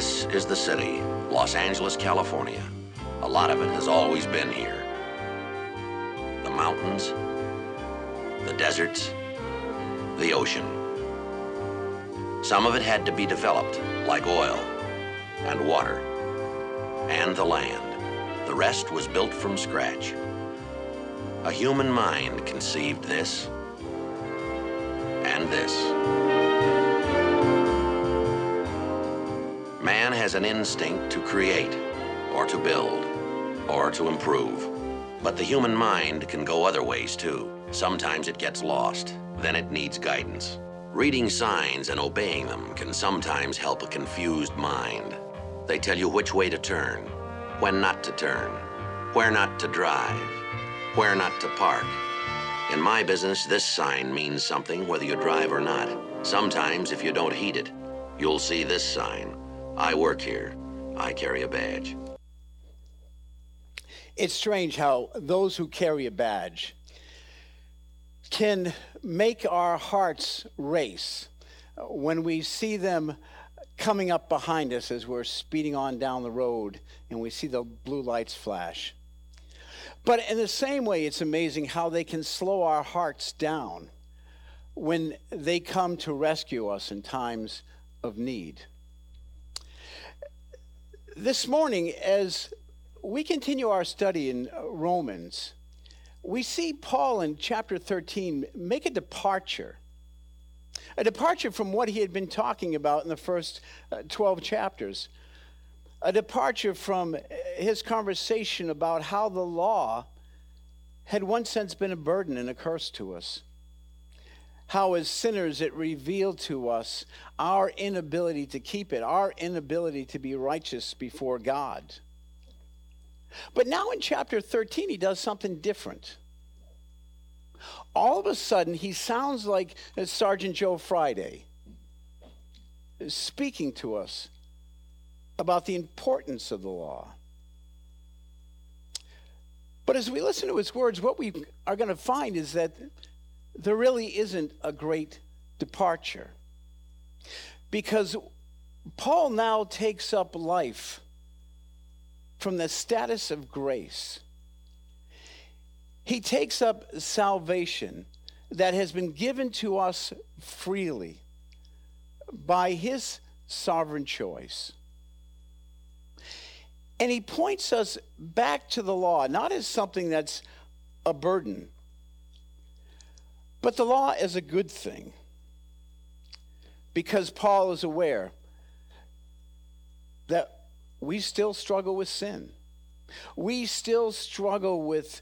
This is the city, Los Angeles, California. A lot of it has always been here. The mountains, the deserts, the ocean. Some of it had to be developed, like oil and water, and the land. The rest was built from scratch. A human mind conceived this and this. Man has an instinct to create, or to build, or to improve. But the human mind can go other ways too. Sometimes it gets lost, then it needs guidance. Reading signs and obeying them can sometimes help a confused mind. They tell you which way to turn, when not to turn, where not to drive, where not to park. In my business, this sign means something whether you drive or not. Sometimes, if you don't heed it, you'll see this sign. I work here. I carry a badge. It's strange how those who carry a badge can make our hearts race uh, when we see them coming up behind us as we're speeding on down the road and we see the blue lights flash. But in the same way, it's amazing how they can slow our hearts down when they come to rescue us in times of need. This morning, as we continue our study in Romans, we see Paul in chapter 13 make a departure. A departure from what he had been talking about in the first uh, 12 chapters. A departure from his conversation about how the law had one sense been a burden and a curse to us. How, as sinners, it revealed to us our inability to keep it, our inability to be righteous before God. But now in chapter 13, he does something different. All of a sudden, he sounds like Sergeant Joe Friday speaking to us about the importance of the law. But as we listen to his words, what we are going to find is that there really isn't a great departure. Because Paul now takes up life from the status of grace. He takes up salvation that has been given to us freely by his sovereign choice. And he points us back to the law, not as something that's a burden, but the law is a good thing. Because Paul is aware that we still struggle with sin. We still struggle with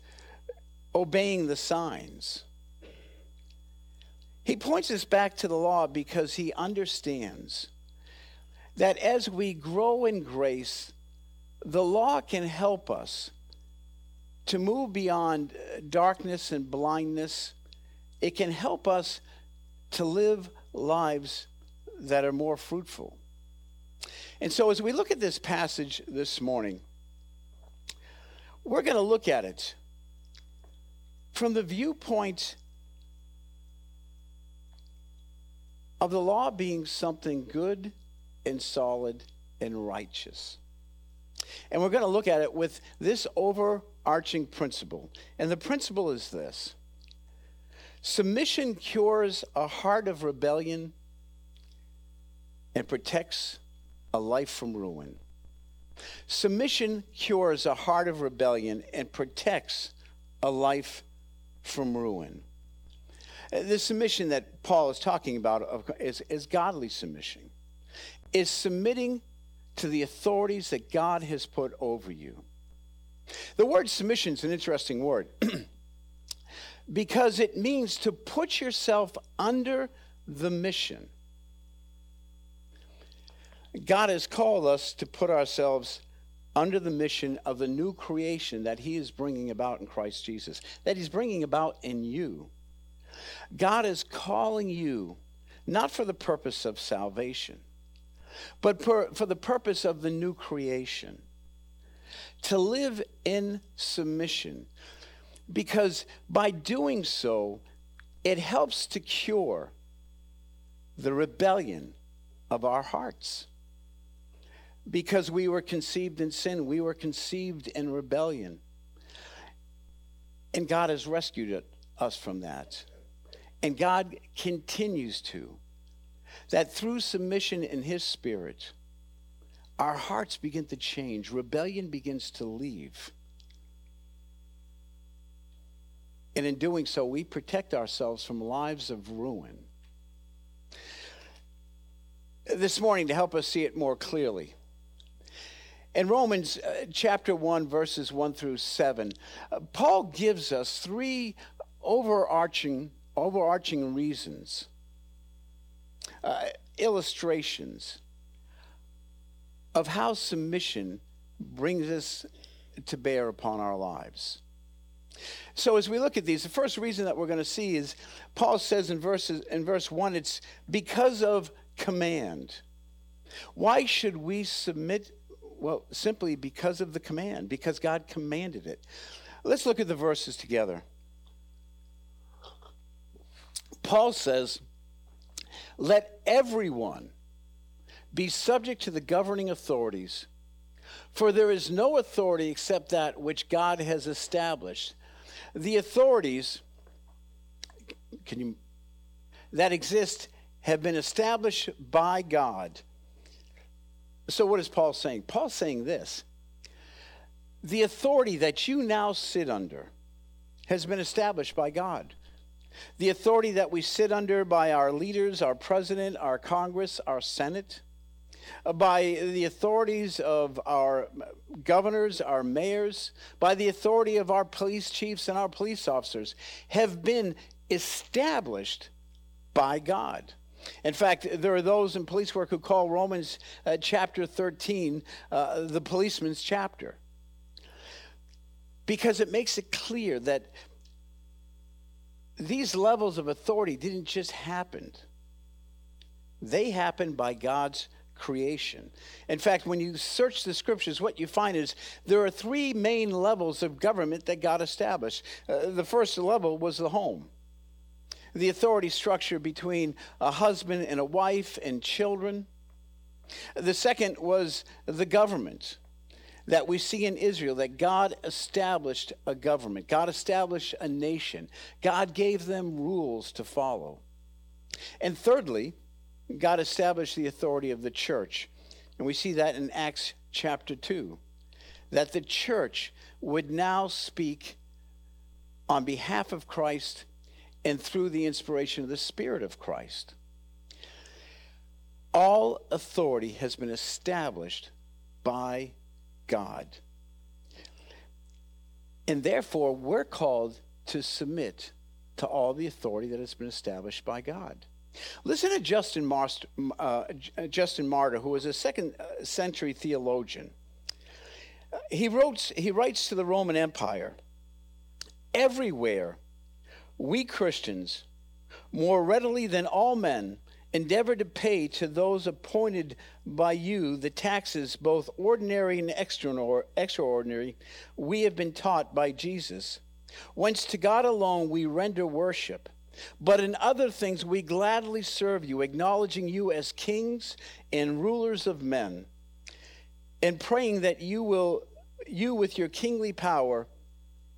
obeying the signs. He points us back to the law because he understands that as we grow in grace, the law can help us to move beyond darkness and blindness. It can help us to live lives that are more fruitful. And so, as we look at this passage this morning, we're going to look at it from the viewpoint of the law being something good and solid and righteous. And we're going to look at it with this overarching principle. And the principle is this submission cures a heart of rebellion and protects a life from ruin. Submission cures a heart of rebellion and protects a life from ruin. The submission that Paul is talking about is, is godly submission, is submitting to the authorities that God has put over you. The word submission is an interesting word because it means to put yourself under the mission. God has called us to put ourselves under the mission of the new creation that He is bringing about in Christ Jesus, that He's bringing about in you. God is calling you not for the purpose of salvation, but for, for the purpose of the new creation. To live in submission, because by doing so, it helps to cure the rebellion of our hearts. because we were conceived in sin, we were conceived in rebellion. And God has rescued us from that. And God continues to. That through submission in His Spirit, our hearts begin to change, rebellion begins to leave. And in doing so, we protect ourselves from lives of ruin. This morning, to help us see it more clearly, in Romans uh, chapter 1, verses 1 through 7, uh, Paul gives us three overarching, overarching reasons, uh, illustrations of how submission brings us to bear upon our lives. So as we look at these, the first reason that we're going to see is Paul says in verses in verse 1 it's because of command. Why should we submit well, simply because of the command, because God commanded it. Let's look at the verses together. Paul says, Let everyone be subject to the governing authorities, for there is no authority except that which God has established. The authorities can you, that exist have been established by God so, what is Paul saying? Paul's saying this the authority that you now sit under has been established by God. The authority that we sit under by our leaders, our president, our Congress, our Senate, by the authorities of our governors, our mayors, by the authority of our police chiefs and our police officers, have been established by God. In fact, there are those in police work who call Romans uh, chapter 13 uh, the policeman's chapter. Because it makes it clear that these levels of authority didn't just happen, they happened by God's creation. In fact, when you search the scriptures, what you find is there are three main levels of government that God established. Uh, the first level was the home the authority structure between a husband and a wife and children. The second was the government that we see in Israel that God established a government, God established a nation, God gave them rules to follow. And thirdly, God established the authority of the church. And we see that in Acts chapter 2, that the church would now speak on behalf of Christ and through the inspiration of the Spirit of Christ. All authority has been established by God. And therefore, we're called to submit to all the authority that has been established by God. Listen to Justin, Marster, uh, Justin Martyr, who was a second uh, century theologian. He, wrote, he writes to the Roman Empire Everywhere we Christians, more readily than all men, endeavor to pay to those appointed by you the taxes, both ordinary and extraordinary, we have been taught by Jesus. Whence to God alone we render worship. But in other things we gladly serve you, acknowledging you as kings and rulers of men, and praying that you will, you with your kingly power,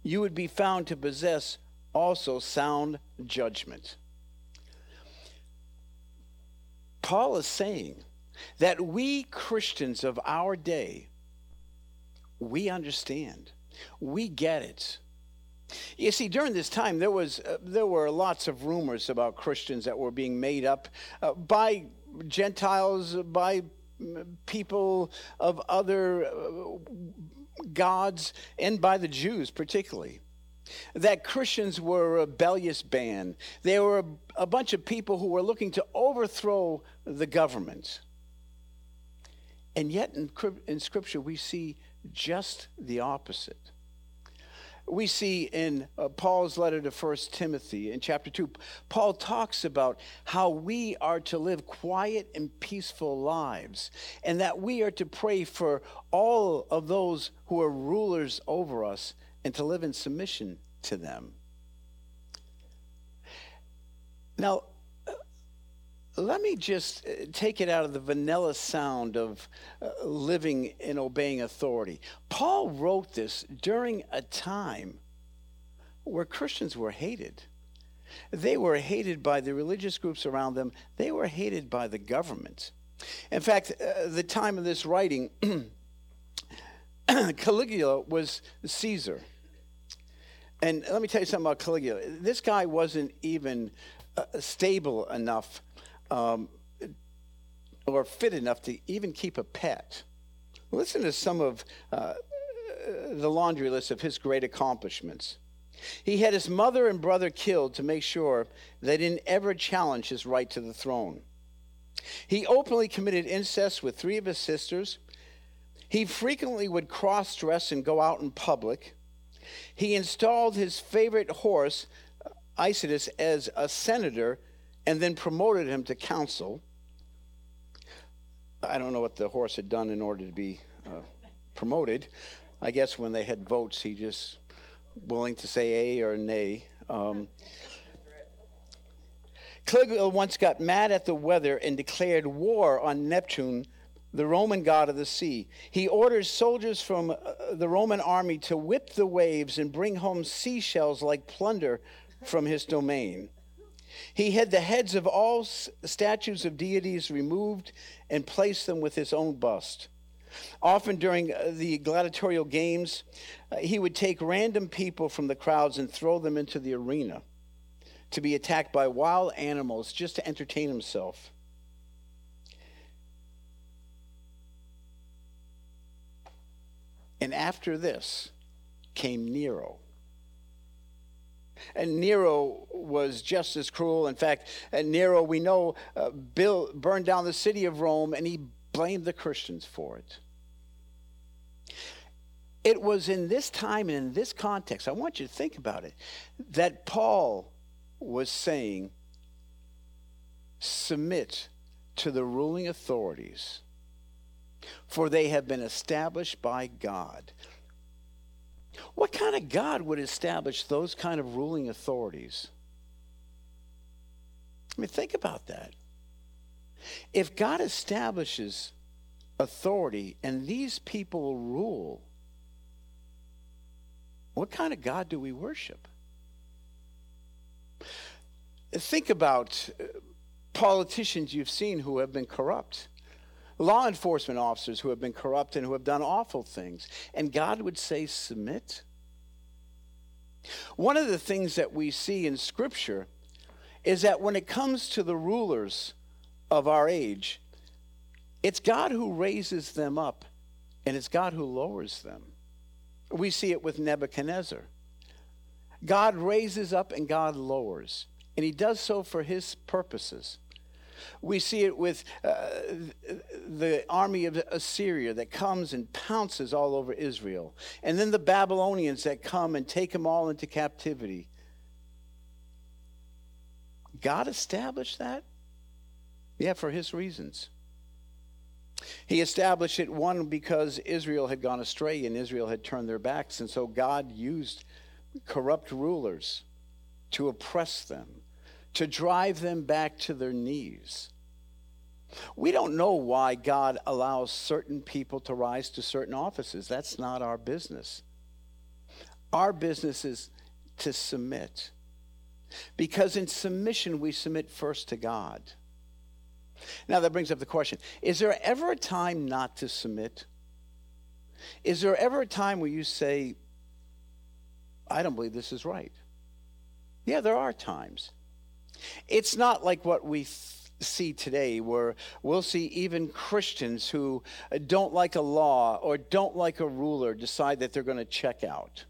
you would be found to possess also sound judgment. Paul is saying that we Christians of our day, we understand, we get it. You see, during this time, there was uh, there were lots of rumors about Christians that were being made up uh, by Gentiles, by people of other uh, gods, and by the Jews particularly that Christians were a rebellious band. They were a, a bunch of people who were looking to overthrow the government. And yet, in, in Scripture, we see just the opposite. We see in uh, Paul's letter to 1 Timothy in chapter 2, Paul talks about how we are to live quiet and peaceful lives, and that we are to pray for all of those who are rulers over us and to live in submission to them. Now, let me just uh, take it out of the vanilla sound of uh, living and obeying authority. Paul wrote this during a time where Christians were hated. They were hated by the religious groups around them, they were hated by the government. In fact, uh, the time of this writing, Caligula was Caesar. And let me tell you something about Caligula. This guy wasn't even uh, stable enough um, or fit enough to even keep a pet. Listen to some of uh, the laundry list of his great accomplishments. He had his mother and brother killed to make sure they didn't ever challenge his right to the throne. He openly committed incest with three of his sisters. He frequently would cross dress and go out in public. He installed his favorite horse, Isidus, as a senator and then promoted him to consul. I don't know what the horse had done in order to be uh, promoted. I guess when they had votes, he just willing to say a or nay. Um, Caligula once got mad at the weather and declared war on Neptune, the Roman god of the sea. He orders soldiers from uh, the Roman army to whip the waves and bring home seashells like plunder from his domain. He had the heads of all statues of deities removed and placed them with his own bust. Often during uh, the gladiatorial games, uh, he would take random people from the crowds and throw them into the arena to be attacked by wild animals just to entertain himself. And after this came Nero. And Nero was just as cruel. In fact, Nero, we know, uh, built, burned down the city of Rome, and he blamed the Christians for it. It was in this time and in this context, I want you to think about it, that Paul was saying, submit to the ruling authorities, for they have been established by God. What kind of God would establish those kind of ruling authorities? I mean, think about that. If God establishes authority and these people rule, what kind of God do we worship? Think about uh, politicians you've seen who have been corrupt, law enforcement officers who have been corrupt and who have done awful things, and God would say, Submit. One of the things that we see in Scripture is that when it comes to the rulers of our age, it's God who raises them up, and it's God who lowers them. We see it with Nebuchadnezzar. God raises up and God lowers, and he does so for his purposes. We see it with uh, the army of Assyria that comes and pounces all over Israel, and then the Babylonians that come and take them all into captivity. God established that? Yeah, for his reasons. He established it, one, because Israel had gone astray and Israel had turned their backs, and so God used corrupt rulers to oppress them, to drive them back to their knees. We don't know why God allows certain people to rise to certain offices. That's not our business. Our business is to submit. Because in submission, we submit first to God. Now, that brings up the question Is there ever a time not to submit? Is there ever a time where you say, I don't believe this is right? Yeah, there are times. It's not like what we see today, where we'll see even Christians who don't like a law or don't like a ruler decide that they're going to check out.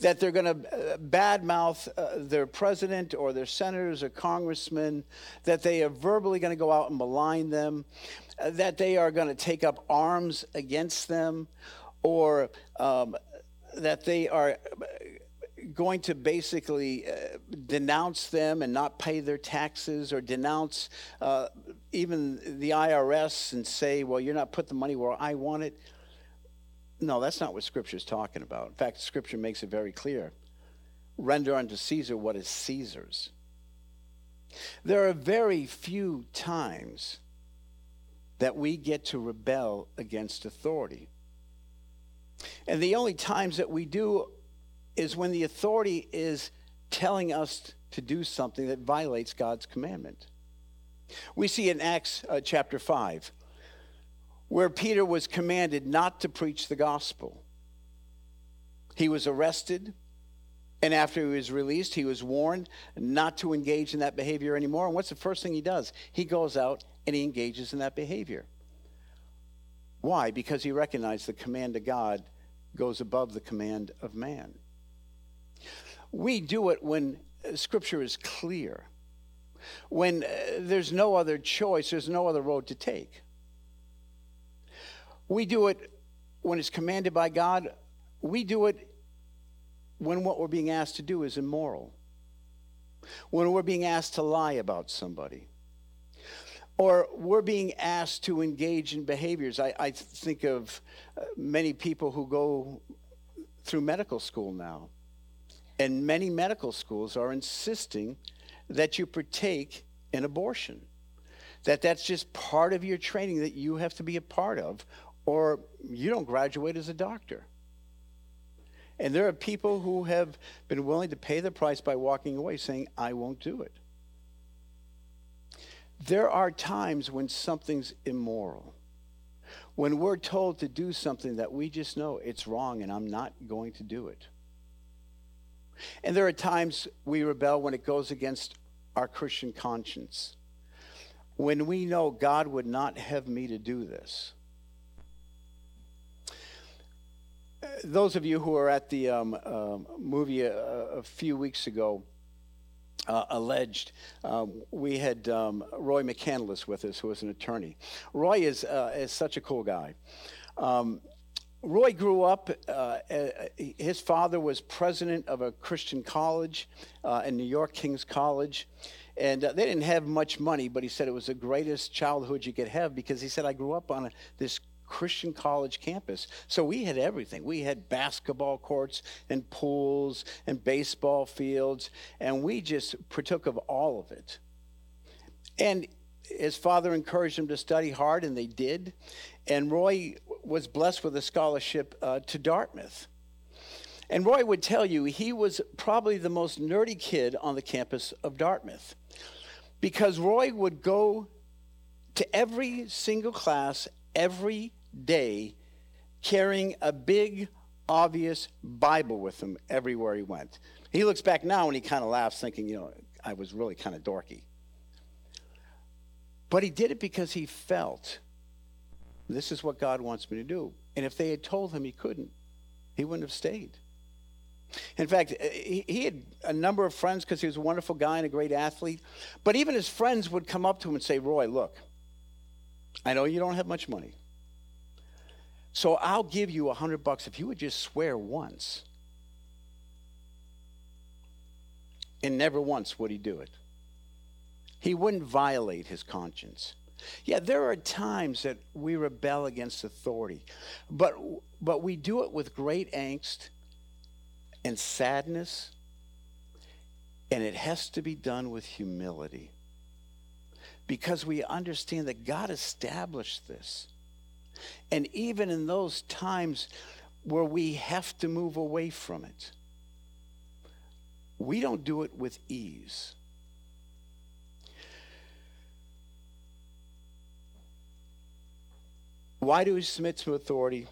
That they're going to uh, badmouth uh, their president or their senators or congressmen, that they are verbally going to go out and malign them, uh, that they are going to take up arms against them, or um, that they are uh, going to basically uh, denounce them and not pay their taxes or denounce uh, even the IRS and say, well, you're not putting the money where I want it. No, that's not what Scripture is talking about. In fact, Scripture makes it very clear render unto Caesar what is Caesar's. There are very few times that we get to rebel against authority. And the only times that we do is when the authority is telling us to do something that violates God's commandment. We see in Acts uh, chapter 5 where Peter was commanded not to preach the gospel. He was arrested, and after he was released, he was warned not to engage in that behavior anymore. And what's the first thing he does? He goes out and he engages in that behavior. Why? Because he recognized the command of God goes above the command of man. We do it when Scripture is clear, when uh, there's no other choice, there's no other road to take. We do it when it's commanded by God. We do it when what we're being asked to do is immoral, when we're being asked to lie about somebody, or we're being asked to engage in behaviors. I, I think of uh, many people who go through medical school now, and many medical schools are insisting that you partake in abortion. That that's just part of your training that you have to be a part of, or you don't graduate as a doctor. And there are people who have been willing to pay the price by walking away saying, I won't do it. There are times when something's immoral. When we're told to do something that we just know it's wrong and I'm not going to do it. And there are times we rebel when it goes against our Christian conscience. When we know God would not have me to do this. Those of you who were at the um, uh, movie a, a few weeks ago, uh, alleged. Um, we had um, Roy McCandless with us, who was an attorney. Roy is, uh, is such a cool guy. Um, Roy grew up, uh, his father was president of a Christian college uh, in New York, King's College. And uh, they didn't have much money, but he said it was the greatest childhood you could have because he said, I grew up on a, this Christian college campus. So we had everything. We had basketball courts and pools and baseball fields, and we just partook of all of it. And his father encouraged him to study hard, and they did. And Roy was blessed with a scholarship uh, to Dartmouth. And Roy would tell you he was probably the most nerdy kid on the campus of Dartmouth because Roy would go to every single class every day carrying a big, obvious Bible with him everywhere he went. He looks back now and he kind of laughs, thinking, you know, I was really kind of dorky. But he did it because he felt this is what God wants me to do. And if they had told him he couldn't, he wouldn't have stayed. In fact, uh, he, he had a number of friends because he was a wonderful guy and a great athlete. But even his friends would come up to him and say, Roy, look, I know you don't have much money. So I'll give you a hundred bucks if you would just swear once. And never once would he do it. He wouldn't violate his conscience. Yeah, there are times that we rebel against authority, but, but we do it with great angst and sadness, and it has to be done with humility because we understand that God established this. And even in those times where we have to move away from it, we don't do it with ease. Why do we submit to authority?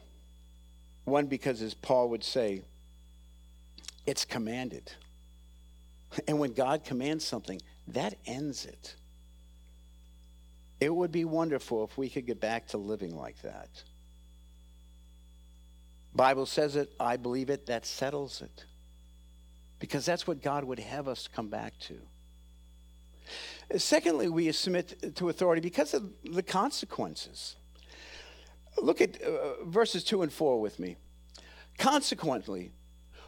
One, because as Paul would say, it's commanded. And when God commands something, that ends it. It would be wonderful if we could get back to living like that. Bible says it, I believe it, that settles it. Because that's what God would have us come back to. Secondly, we submit to authority because of the consequences. Look at uh, verses 2 and 4 with me. Consequently,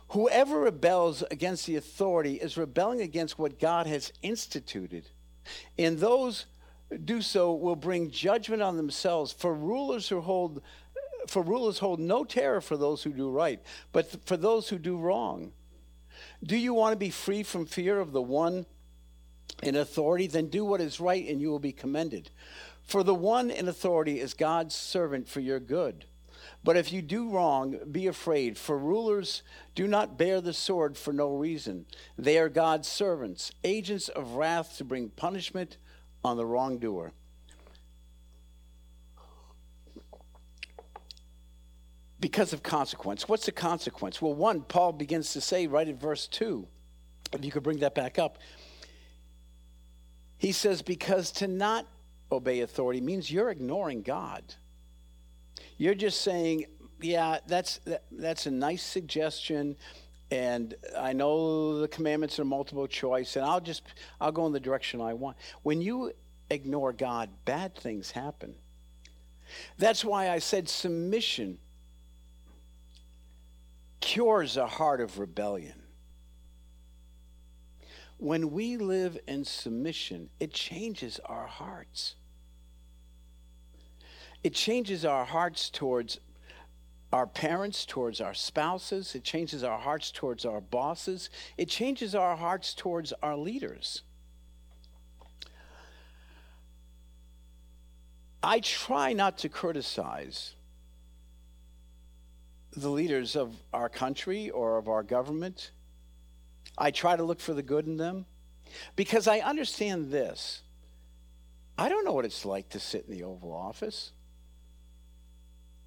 whoever rebels against the authority is rebelling against what God has instituted. And those do so will bring judgment on themselves. For rulers who hold for rulers hold no terror for those who do right, but for those who do wrong. Do you want to be free from fear of the one in authority, then do what is right and you will be commended. For the one in authority is God's servant for your good. But if you do wrong, be afraid, for rulers do not bear the sword for no reason. They are God's servants, agents of wrath to bring punishment on the wrongdoer. Because of consequence. What's the consequence? Well, one, Paul begins to say right in verse 2, if you could bring that back up. He says, Because to not obey authority means you're ignoring God. You're just saying, yeah, that's that, that's a nice suggestion and I know the commandments are multiple choice and I'll just I'll go in the direction I want. When you ignore God, bad things happen. That's why I said submission cures a heart of rebellion. When we live in submission, it changes our hearts. It changes our hearts towards our parents, towards our spouses. It changes our hearts towards our bosses. It changes our hearts towards our leaders. I try not to criticize the leaders of our country or of our government. I try to look for the good in them because I understand this. I don't know what it's like to sit in the Oval Office.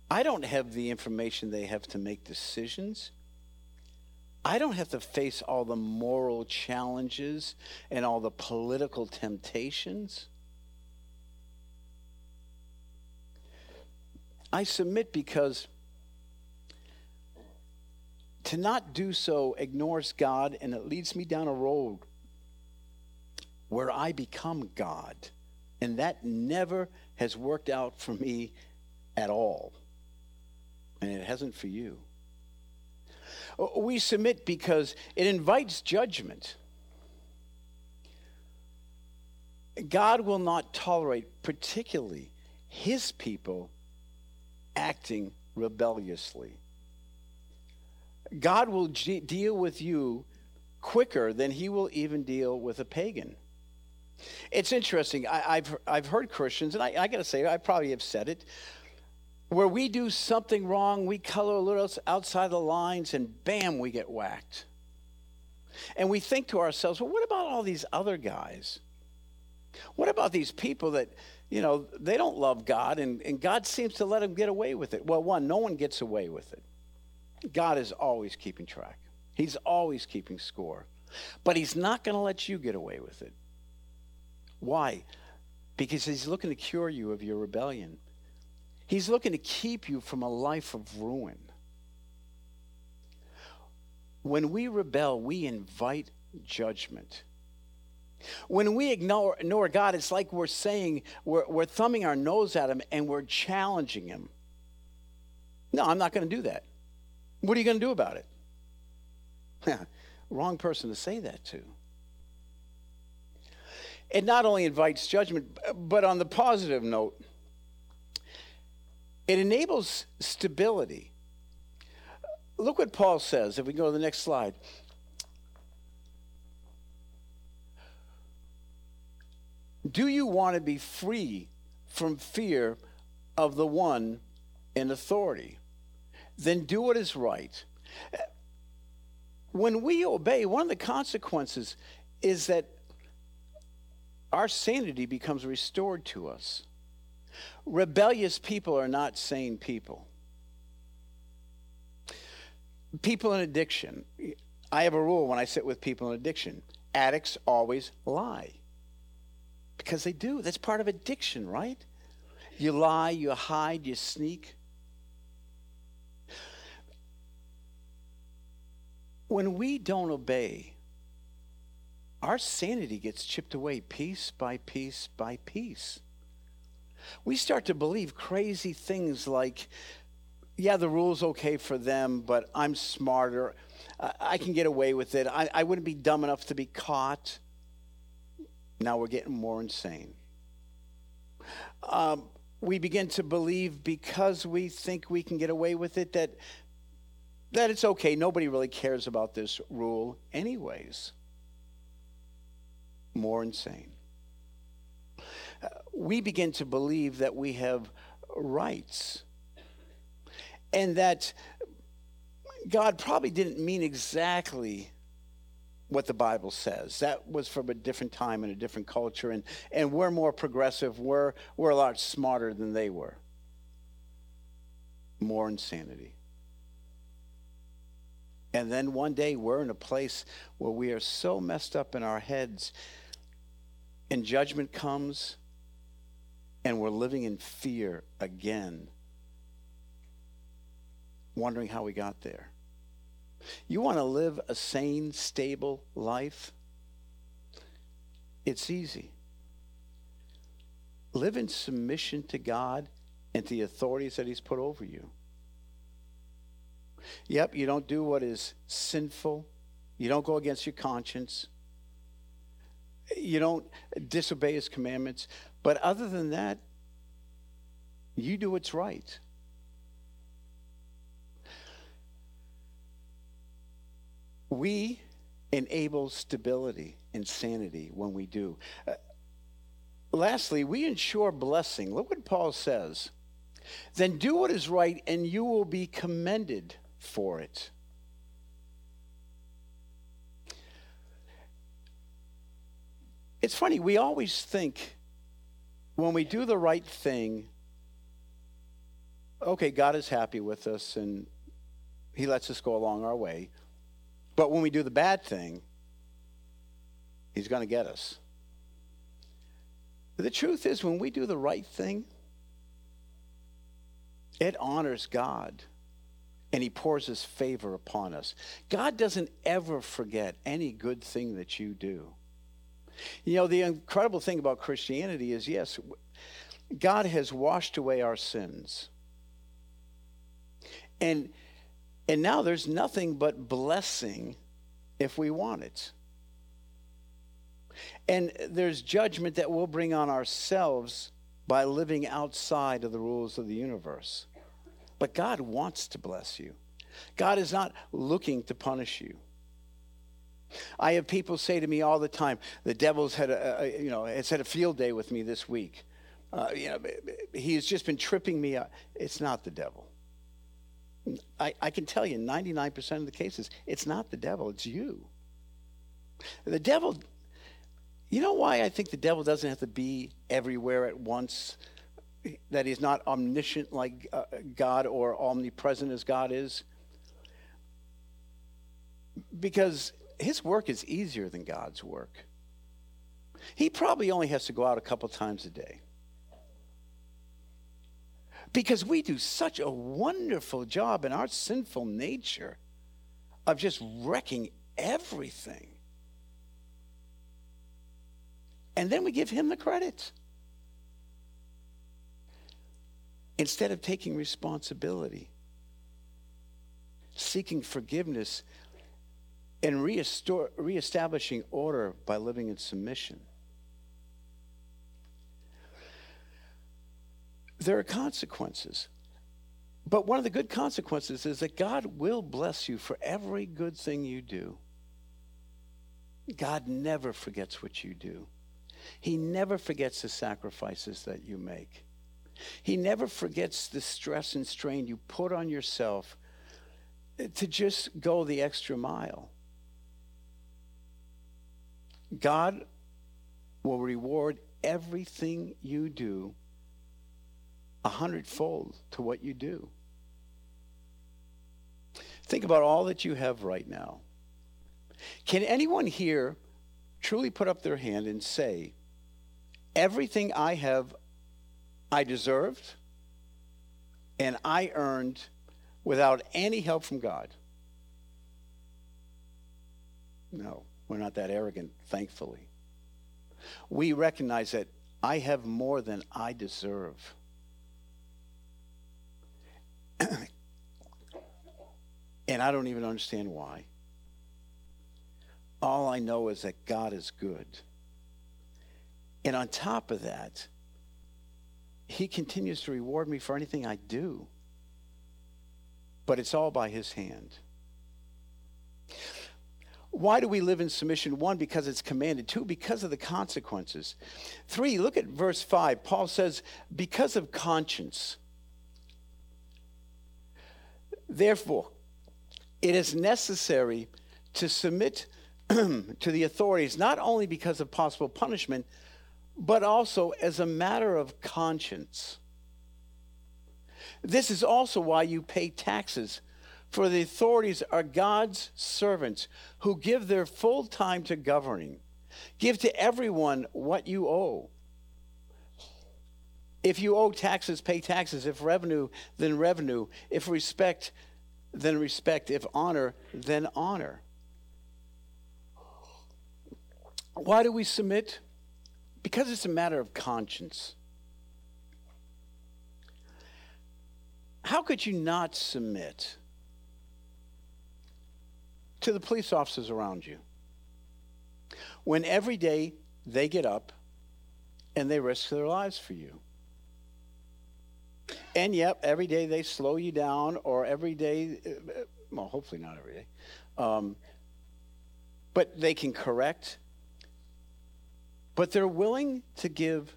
I don't have the information they have to make decisions. I don't have to face all the moral challenges and all the political temptations. I submit because to not do so ignores God and it leads me down a road where I become God. And that never has worked out for me at all and it hasn't for you. We submit because it invites judgment. God will not tolerate, particularly his people, acting rebelliously. God will g- deal with you quicker than he will even deal with a pagan. It's interesting. I, have I've heard Christians, and I, I got to say, I probably have said it, where we do something wrong, we color a little outside the lines, and bam, we get whacked. And we think to ourselves, well, what about all these other guys? What about these people that, you know, they don't love God and, and God seems to let them get away with it? Well, one, no one gets away with it. God is always keeping track, He's always keeping score. But He's not going to let you get away with it. Why? Because He's looking to cure you of your rebellion. He's looking to keep you from a life of ruin. When we rebel, we invite judgment. When we ignore, ignore God, it's like we're saying, we're, we're thumbing our nose at Him and we're challenging Him. No, I'm not going to do that. What are you going to do about it? Wrong person to say that to. It not only invites judgment, but on the positive note, it enables stability. Look what Paul says, if we go to the next slide. Do you want to be free from fear of the one in authority? Then do what is right. When we obey, one of the consequences is that our sanity becomes restored to us. Rebellious people are not sane people. People in addiction. I have a rule when I sit with people in addiction addicts always lie. Because they do. That's part of addiction, right? You lie, you hide, you sneak. When we don't obey, our sanity gets chipped away piece by piece by piece we start to believe crazy things like, yeah, the rule's okay for them, but I'm smarter. I can get away with it. I, I wouldn't be dumb enough to be caught. Now we're getting more insane. Um, we begin to believe because we think we can get away with it that that it's okay. Nobody really cares about this rule, anyways. more insane. We begin to believe that we have rights and that God probably didn't mean exactly what the Bible says. That was from a different time and a different culture, and, and we're more progressive. We're, we're a lot smarter than they were. More insanity. And then one day we're in a place where we are so messed up in our heads, and judgment comes, and we're living in fear again, wondering how we got there. You want to live a sane, stable life? It's easy. Live in submission to God and to the authorities that He's put over you. Yep, you don't do what is sinful. You don't go against your conscience. You don't disobey His commandments. But other than that, you do what's right. We enable stability and sanity when we do. Uh, lastly, we ensure blessing. Look what Paul says. Then do what is right, and you will be commended for it. It's funny, we always think when we do the right thing, okay, God is happy with us and he lets us go along our way. But when we do the bad thing, he's going to get us. The truth is, when we do the right thing, it honors God and he pours his favor upon us. God doesn't ever forget any good thing that you do. You know, the incredible thing about Christianity is yes, God has washed away our sins. And and now there's nothing but blessing if we want it. And there's judgment that we'll bring on ourselves by living outside of the rules of the universe. But God wants to bless you. God is not looking to punish you. I have people say to me all the time, the devil's had a, a you know, it's had a field day with me this week. Uh, you know, he's just been tripping me up. It's not the devil. I, I can tell you 99% of the cases, it's not the devil, it's you. The devil, you know why I think the devil doesn't have to be everywhere at once? That he's not omniscient like uh, God or omnipresent as God is? Because his work is easier than God's work. He probably only has to go out a couple times a day because we do such a wonderful job in our sinful nature of just wrecking everything. And then we give him the credit. Instead of taking responsibility, seeking forgiveness, and reestablishing order by living in submission. there are consequences. But one of the good consequences is that God will bless you for every good thing you do. God never forgets what you do. He never forgets the sacrifices that you make. He never forgets the stress and strain you put on yourself to just go the extra mile. God will reward everything you do a hundredfold to what you do. Think about all that you have right now. Can anyone here truly put up their hand and say, Everything I have, I deserved and I earned without any help from God? No, we're not that arrogant, thankfully. We recognize that I have more than I deserve. and I don't even understand why. All I know is that God is good. And on top of that, He continues to reward me for anything I do. But it's all by His hand. Why do we live in submission? One, because it's commanded. Two, because of the consequences. Three, look at verse five. Paul says, because of conscience. Therefore, it is necessary to submit to the authorities, not only because of possible punishment, but also as a matter of conscience. This is also why you pay taxes, for the authorities are God's servants who give their full time to governing. Give to everyone what you owe. If you owe taxes, pay taxes. If revenue, then revenue. If respect, then respect. If honor, then honor. Why do we submit? Because it's a matter of conscience. How could you not submit to the police officers around you when every day they get up and they risk their lives for you? And yep, every day they slow you down, or every day, uh, well, hopefully not every day, um, but they can correct but they're willing to give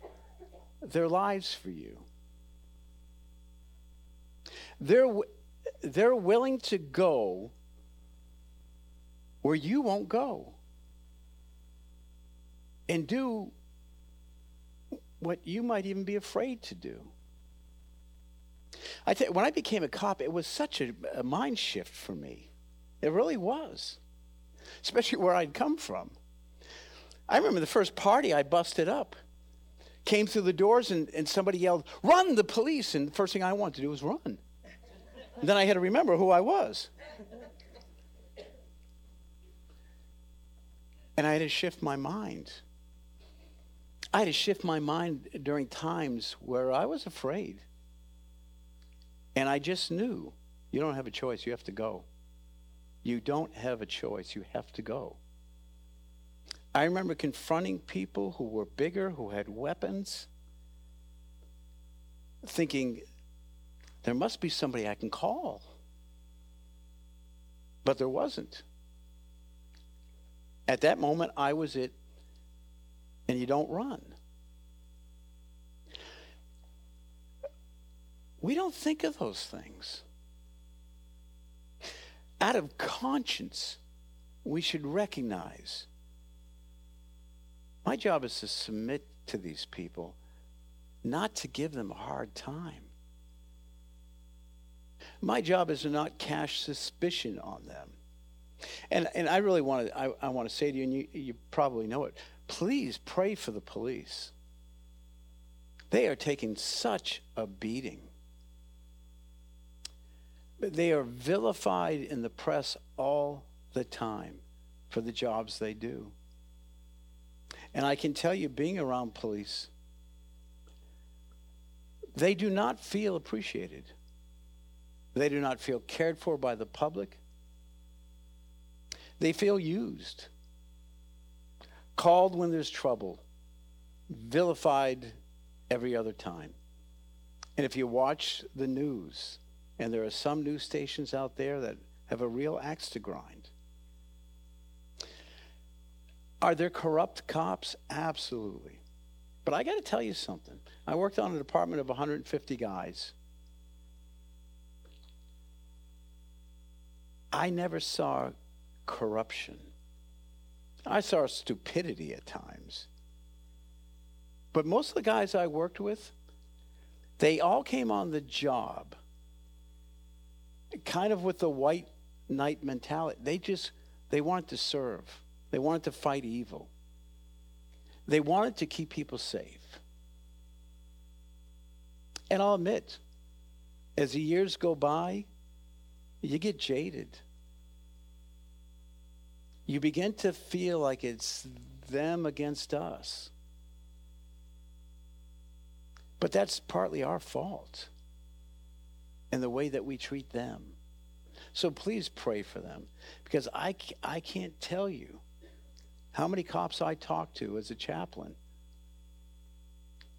their lives for you. They're, they're willing to go where you won't go and do what you might even be afraid to do. I you, when I became a cop, it was such a, a mind shift for me. It really was, especially where I'd come from. I remember the first party I busted up. Came through the doors and, and somebody yelled, Run, the police! And the first thing I wanted to do was run. Then I had to remember who I was. And I had to shift my mind. I had to shift my mind during times where I was afraid. And I just knew you don't have a choice, you have to go. You don't have a choice, you have to go. I remember confronting people who were bigger, who had weapons, thinking, there must be somebody I can call. But there wasn't. At that moment, I was it, and you don't run. We don't think of those things. Out of conscience, we should recognize my job is to submit to these people, not to give them a hard time. My job is to not cast suspicion on them. And, and I really want to, I, I want to say to you, and you, you probably know it, please pray for the police. They are taking such a beating. They are vilified in the press all the time for the jobs they do. And I can tell you, being around police, they do not feel appreciated. They do not feel cared for by the public. They feel used, called when there's trouble, vilified every other time. And if you watch the news, and there are some news stations out there that have a real axe to grind, are there corrupt cops? Absolutely. But I got to tell you something. I worked on a department of 150 guys. I never saw corruption. I saw stupidity at times. But most of the guys I worked with, they all came on the job kind of with the white knight mentality. They just they wanted to serve. They wanted to fight evil. They wanted to keep people safe. And I'll admit, as the years go by, you get jaded. You begin to feel like it's them against us. But that's partly our fault in the way that we treat them. So please pray for them because I, I can't tell you how many cops I talk to as a chaplain?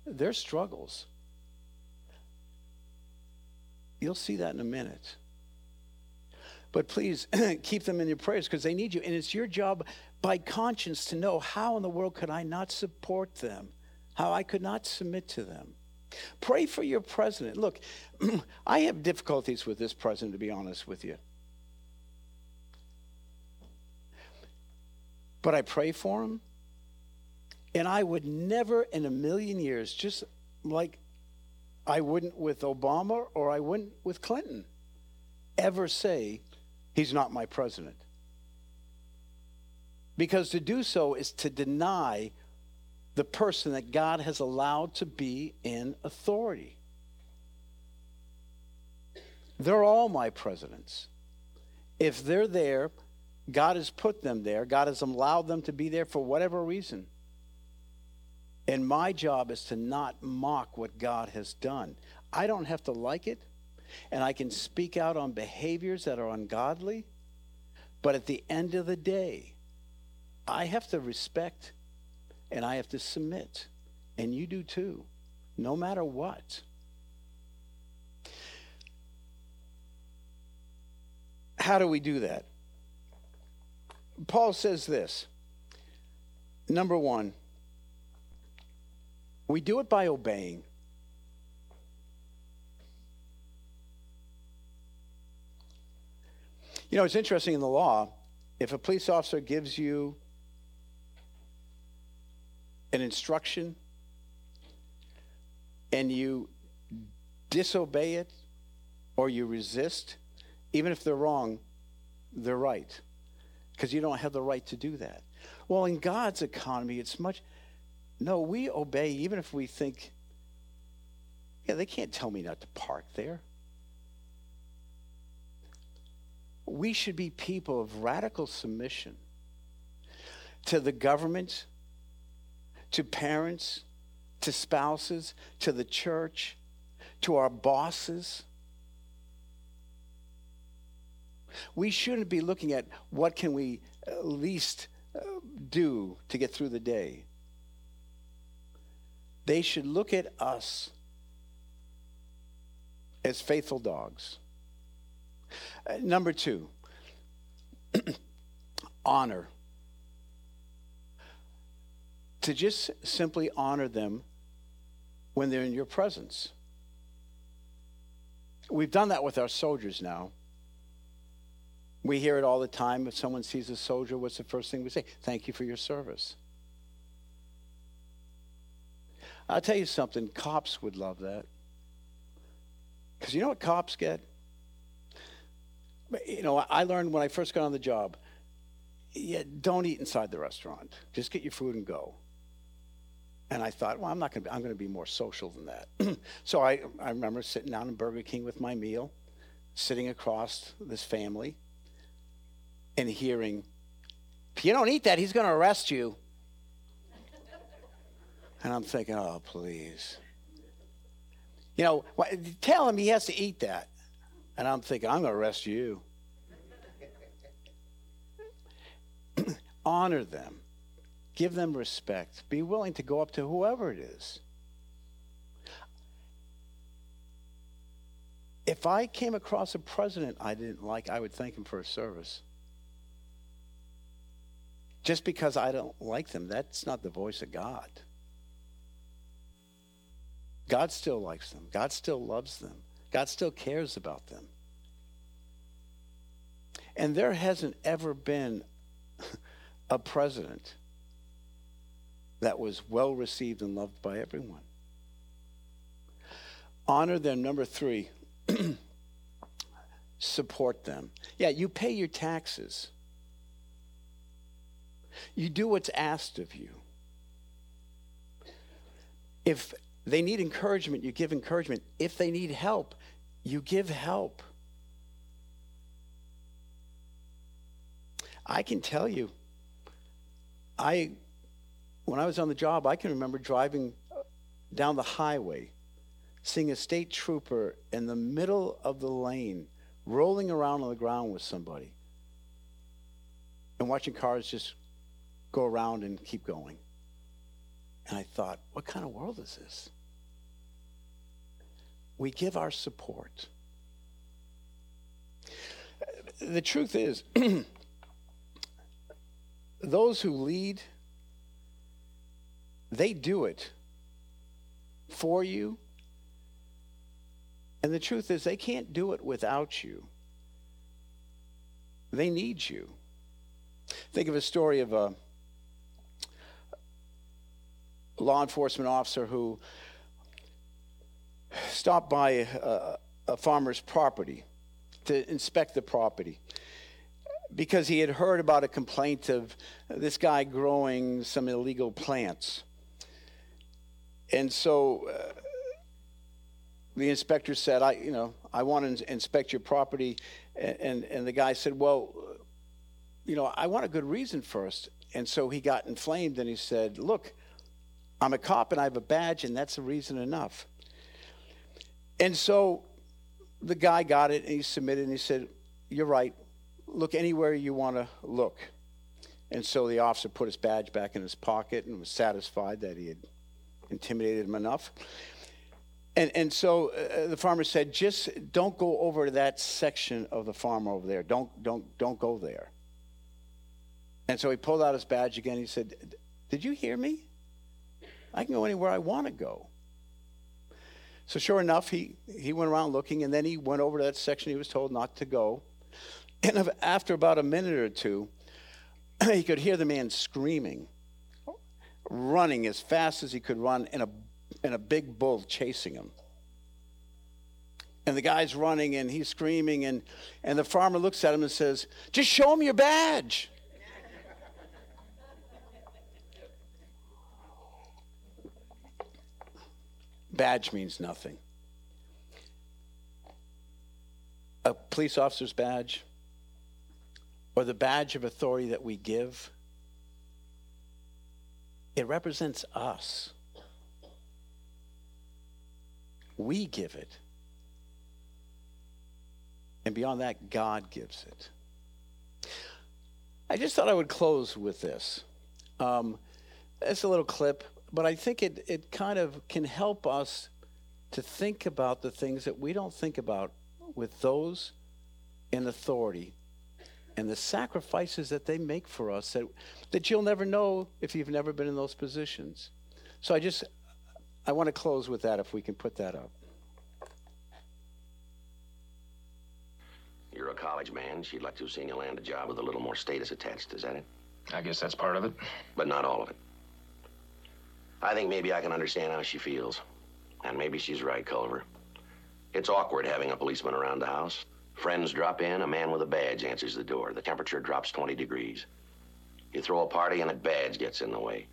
Their struggles. You'll see that in a minute. But please keep them in your prayers because they need you. And it's your job by conscience to know how in the world could I not support them, how I could not submit to them. Pray for your president. Look, I have difficulties with this president, to be honest with you. But I pray for him. And I would never in a million years, just like I wouldn't with Obama or I wouldn't with Clinton, ever say, he's not my president. Because to do so is to deny the person that God has allowed to be in authority. They're all my presidents. If they're there, God has put them there. God has allowed them to be there for whatever reason. And my job is to not mock what God has done. I don't have to like it, and I can speak out on behaviors that are ungodly. But at the end of the day, I have to respect and I have to submit. And you do too, no matter what. How do we do that? Paul says this. Number one, we do it by obeying. You know, it's interesting in the law, if a police officer gives you an instruction and you disobey it or you resist, even if they're wrong, they're right because you don't have the right to do that. Well, in God's economy, it's much. No, we obey even if we think, yeah, they can't tell me not to park there. We should be people of radical submission to the government, to parents, to spouses, to the church, to our bosses. We shouldn't be looking at what can we least uh, do to get through the day. They should look at us as faithful dogs. Uh, number two, honor. To just simply honor them when they're in your presence. We've done that with our soldiers now. We hear it all the time. If someone sees a soldier, what's the first thing we say? Thank you for your service. I'll tell you something, cops would love that. Because you know what cops get? You know, I learned when I first got on the job, yeah, don't eat inside the restaurant. Just get your food and go. And I thought, well, I'm not going to. I'm going to be more social than that. so I, I remember sitting down in Burger King with my meal, sitting across this family, and hearing, if you don't eat that, he's going to arrest you. And I'm thinking, oh, please. You know, tell him he has to eat that. And I'm thinking, I'm going to arrest you. Honor them. Give them respect. Be willing to go up to whoever it is. If I came across a president I didn't like, I would thank him for his service. Just because I don't like them, that's not the voice of God. God still likes them. God still loves them. God still cares about them. And there hasn't ever been a president that was well received and loved by everyone. Honor them. Number three, support them. Yeah, you pay your taxes. You do what's asked of you. If they need encouragement, you give encouragement. If they need help, you give help. I can tell you, I, when I was on the job, I can remember driving down the highway, seeing a state trooper in the middle of the lane, rolling around on the ground with somebody, and watching cars just go around and keep going. And I thought, what kind of world is this? We give our support. the truth is, those who lead, they do it for you. And the truth is, they can't do it without you. They need you. Think of a story of a law enforcement officer who stopped by a, a farmer's property to inspect the property because he had heard about a complaint of this guy growing some illegal plants. And so uh, the inspector said, I, you know, I want to inspect your property. And, and, and the guy said, well, you know, I want a good reason first. And so he got inflamed and he said, look, I'm a cop and I have a badge, and that's a reason enough. And so the guy got it and he submitted and he said, You're right. Look anywhere you want to look. And so the officer put his badge back in his pocket and was satisfied that he had intimidated him enough. And, and so uh, the farmer said, just don't go over to that section of the farm over there. Don't, don't, don't go there. And so he pulled out his badge again. He said, Did you hear me? I can go anywhere I want to go. So sure enough, he, he went around looking, and then he went over to that section he was told not to go. And after about a minute or two, he could hear the man screaming, running as fast as he could run, and a, and a big bull chasing him. And the guy's running, and he's screaming, and, and the farmer looks at him and says, Just show him your badge. Badge means nothing. A police officer's badge or the badge of authority that we give, it represents us. We give it. And beyond that, God gives it. I just thought I would close with this. Um, it's a little clip but I think it, it kind of can help us to think about the things that we don't think about with those in authority and the sacrifices that they make for us that, that you'll never know if you've never been in those positions. So I just, I want to close with that if we can put that up. You're a college man. She'd like to have seen you land a job with a little more status attached. Is that it? I guess that's part of it. But not all of it. I think maybe I can understand how she feels. And maybe she's right, Culver. It's awkward having a policeman around the house. Friends drop in, a man with a badge answers the door. The temperature drops 20 degrees. You throw a party and a badge gets in the way.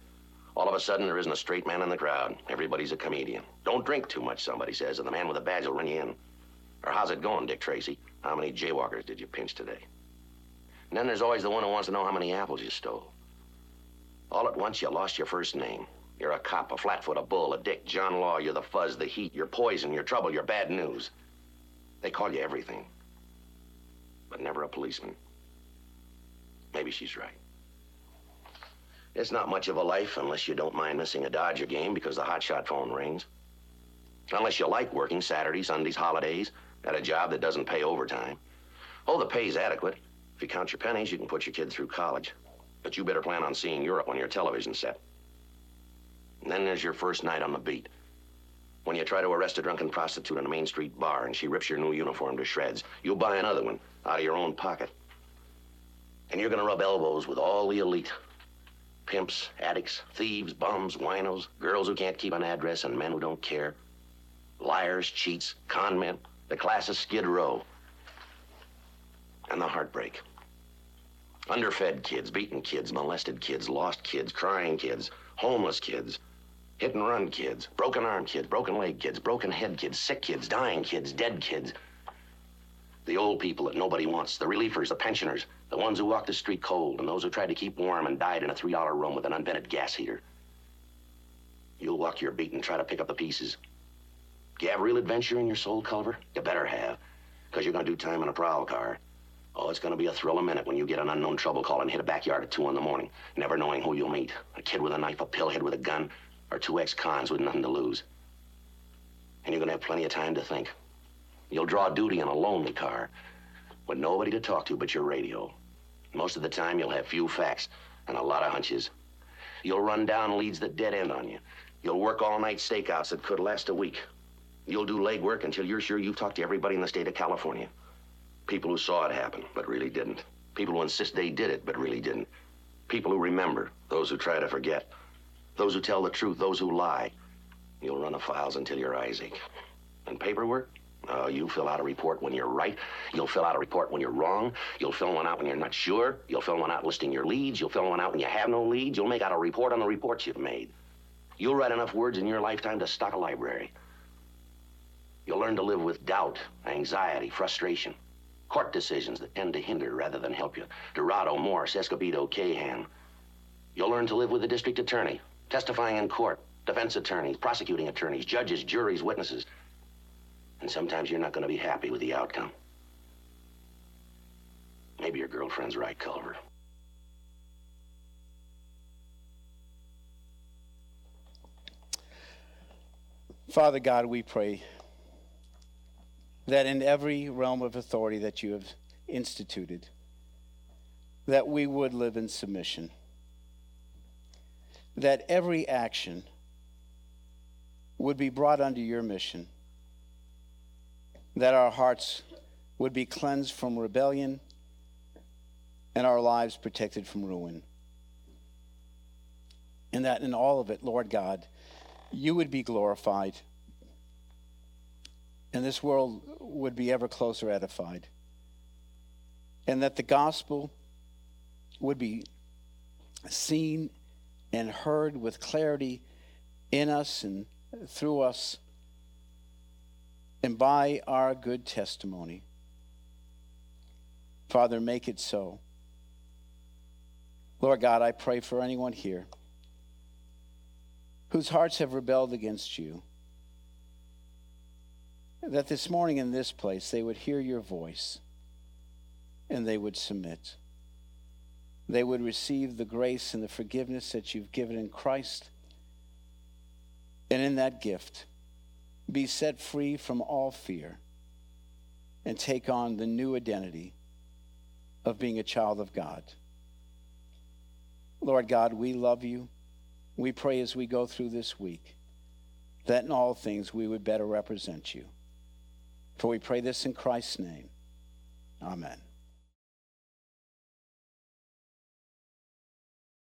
All of a sudden, there isn't a straight man in the crowd. Everybody's a comedian. Don't drink too much, somebody says, and the man with a badge will run you in. Or how's it going, Dick Tracy? How many jaywalkers did you pinch today? And then there's always the one who wants to know how many apples you stole. All at once, you lost your first name. You're a cop, a flatfoot, a bull, a dick, John Law. You're the fuzz, the heat, you're poison, you're trouble, you're bad news. They call you everything, but never a policeman. Maybe she's right. It's not much of a life unless you don't mind missing a Dodger game because the hotshot phone rings. Unless you like working Saturdays, Sundays, holidays at a job that doesn't pay overtime. Oh, the pay's adequate. If you count your pennies, you can put your kid through college. But you better plan on seeing Europe on your television set. And then there's your first night on the beat. When you try to arrest a drunken prostitute in a Main Street bar and she rips your new uniform to shreds, you'll buy another one out of your own pocket. And you're gonna rub elbows with all the elite. Pimps, addicts, thieves, bums, winos, girls who can't keep an address, and men who don't care. Liars, cheats, con men, the class of Skid Row. And the heartbreak. Underfed kids, beaten kids, molested kids, lost kids, crying kids, homeless kids, Hit and run kids, broken arm kids, broken leg kids, broken head kids, sick kids, dying kids, dead kids. The old people that nobody wants, the reliefers, the pensioners, the ones who walk the street cold, and those who tried to keep warm and died in a $3 room with an unvented gas heater. You'll walk your beat and try to pick up the pieces. Do you have real adventure in your soul, Culver? You better have, because you're going to do time in a prowl car. Oh, it's going to be a thrill a minute when you get an unknown trouble call and hit a backyard at 2 in the morning, never knowing who you'll meet. A kid with a knife, a pillhead with a gun, or two ex-cons with nothing to lose. And you're gonna have plenty of time to think. You'll draw duty in a lonely car. with nobody to talk to but your radio. Most of the time, you'll have few facts and a lot of hunches. You'll run down leads that dead end on you. You'll work all night stakeouts that could last a week. You'll do legwork until you're sure you've talked to everybody in the state of California. People who saw it happen, but really didn't. People who insist they did it, but really didn't. People who remember, those who try to forget. Those who tell the truth, those who lie. You'll run the files until your eyes ache. And paperwork? Oh, you fill out a report when you're right. You'll fill out a report when you're wrong. You'll fill one out when you're not sure. You'll fill one out listing your leads. You'll fill one out when you have no leads. You'll make out a report on the reports you've made. You'll write enough words in your lifetime to stock a library. You'll learn to live with doubt, anxiety, frustration, court decisions that tend to hinder rather than help you. Dorado, Morse, Escobedo, Cahan. You'll learn to live with the district attorney, testifying in court, defense attorneys, prosecuting attorneys, judges, juries, witnesses. And sometimes you're not going to be happy with the outcome. Maybe your girlfriend's right, Culver. Father God, we pray that in every realm of authority that you have instituted, that we would live in submission, that every action would be brought under your mission, that our hearts would be cleansed from rebellion and our lives protected from ruin. And that in all of it, Lord God, you would be glorified and this world would be ever closer edified. And that the gospel would be seen and heard with clarity in us and through us and by our good testimony. Father, make it so. Lord God, I pray for anyone here whose hearts have rebelled against you that this morning in this place they would hear your voice and they would submit. They would receive the grace and the forgiveness that you've given in Christ. And in that gift, be set free from all fear and take on the new identity of being a child of God. Lord God, we love you. We pray as we go through this week that in all things we would better represent you. For we pray this in Christ's name. Amen.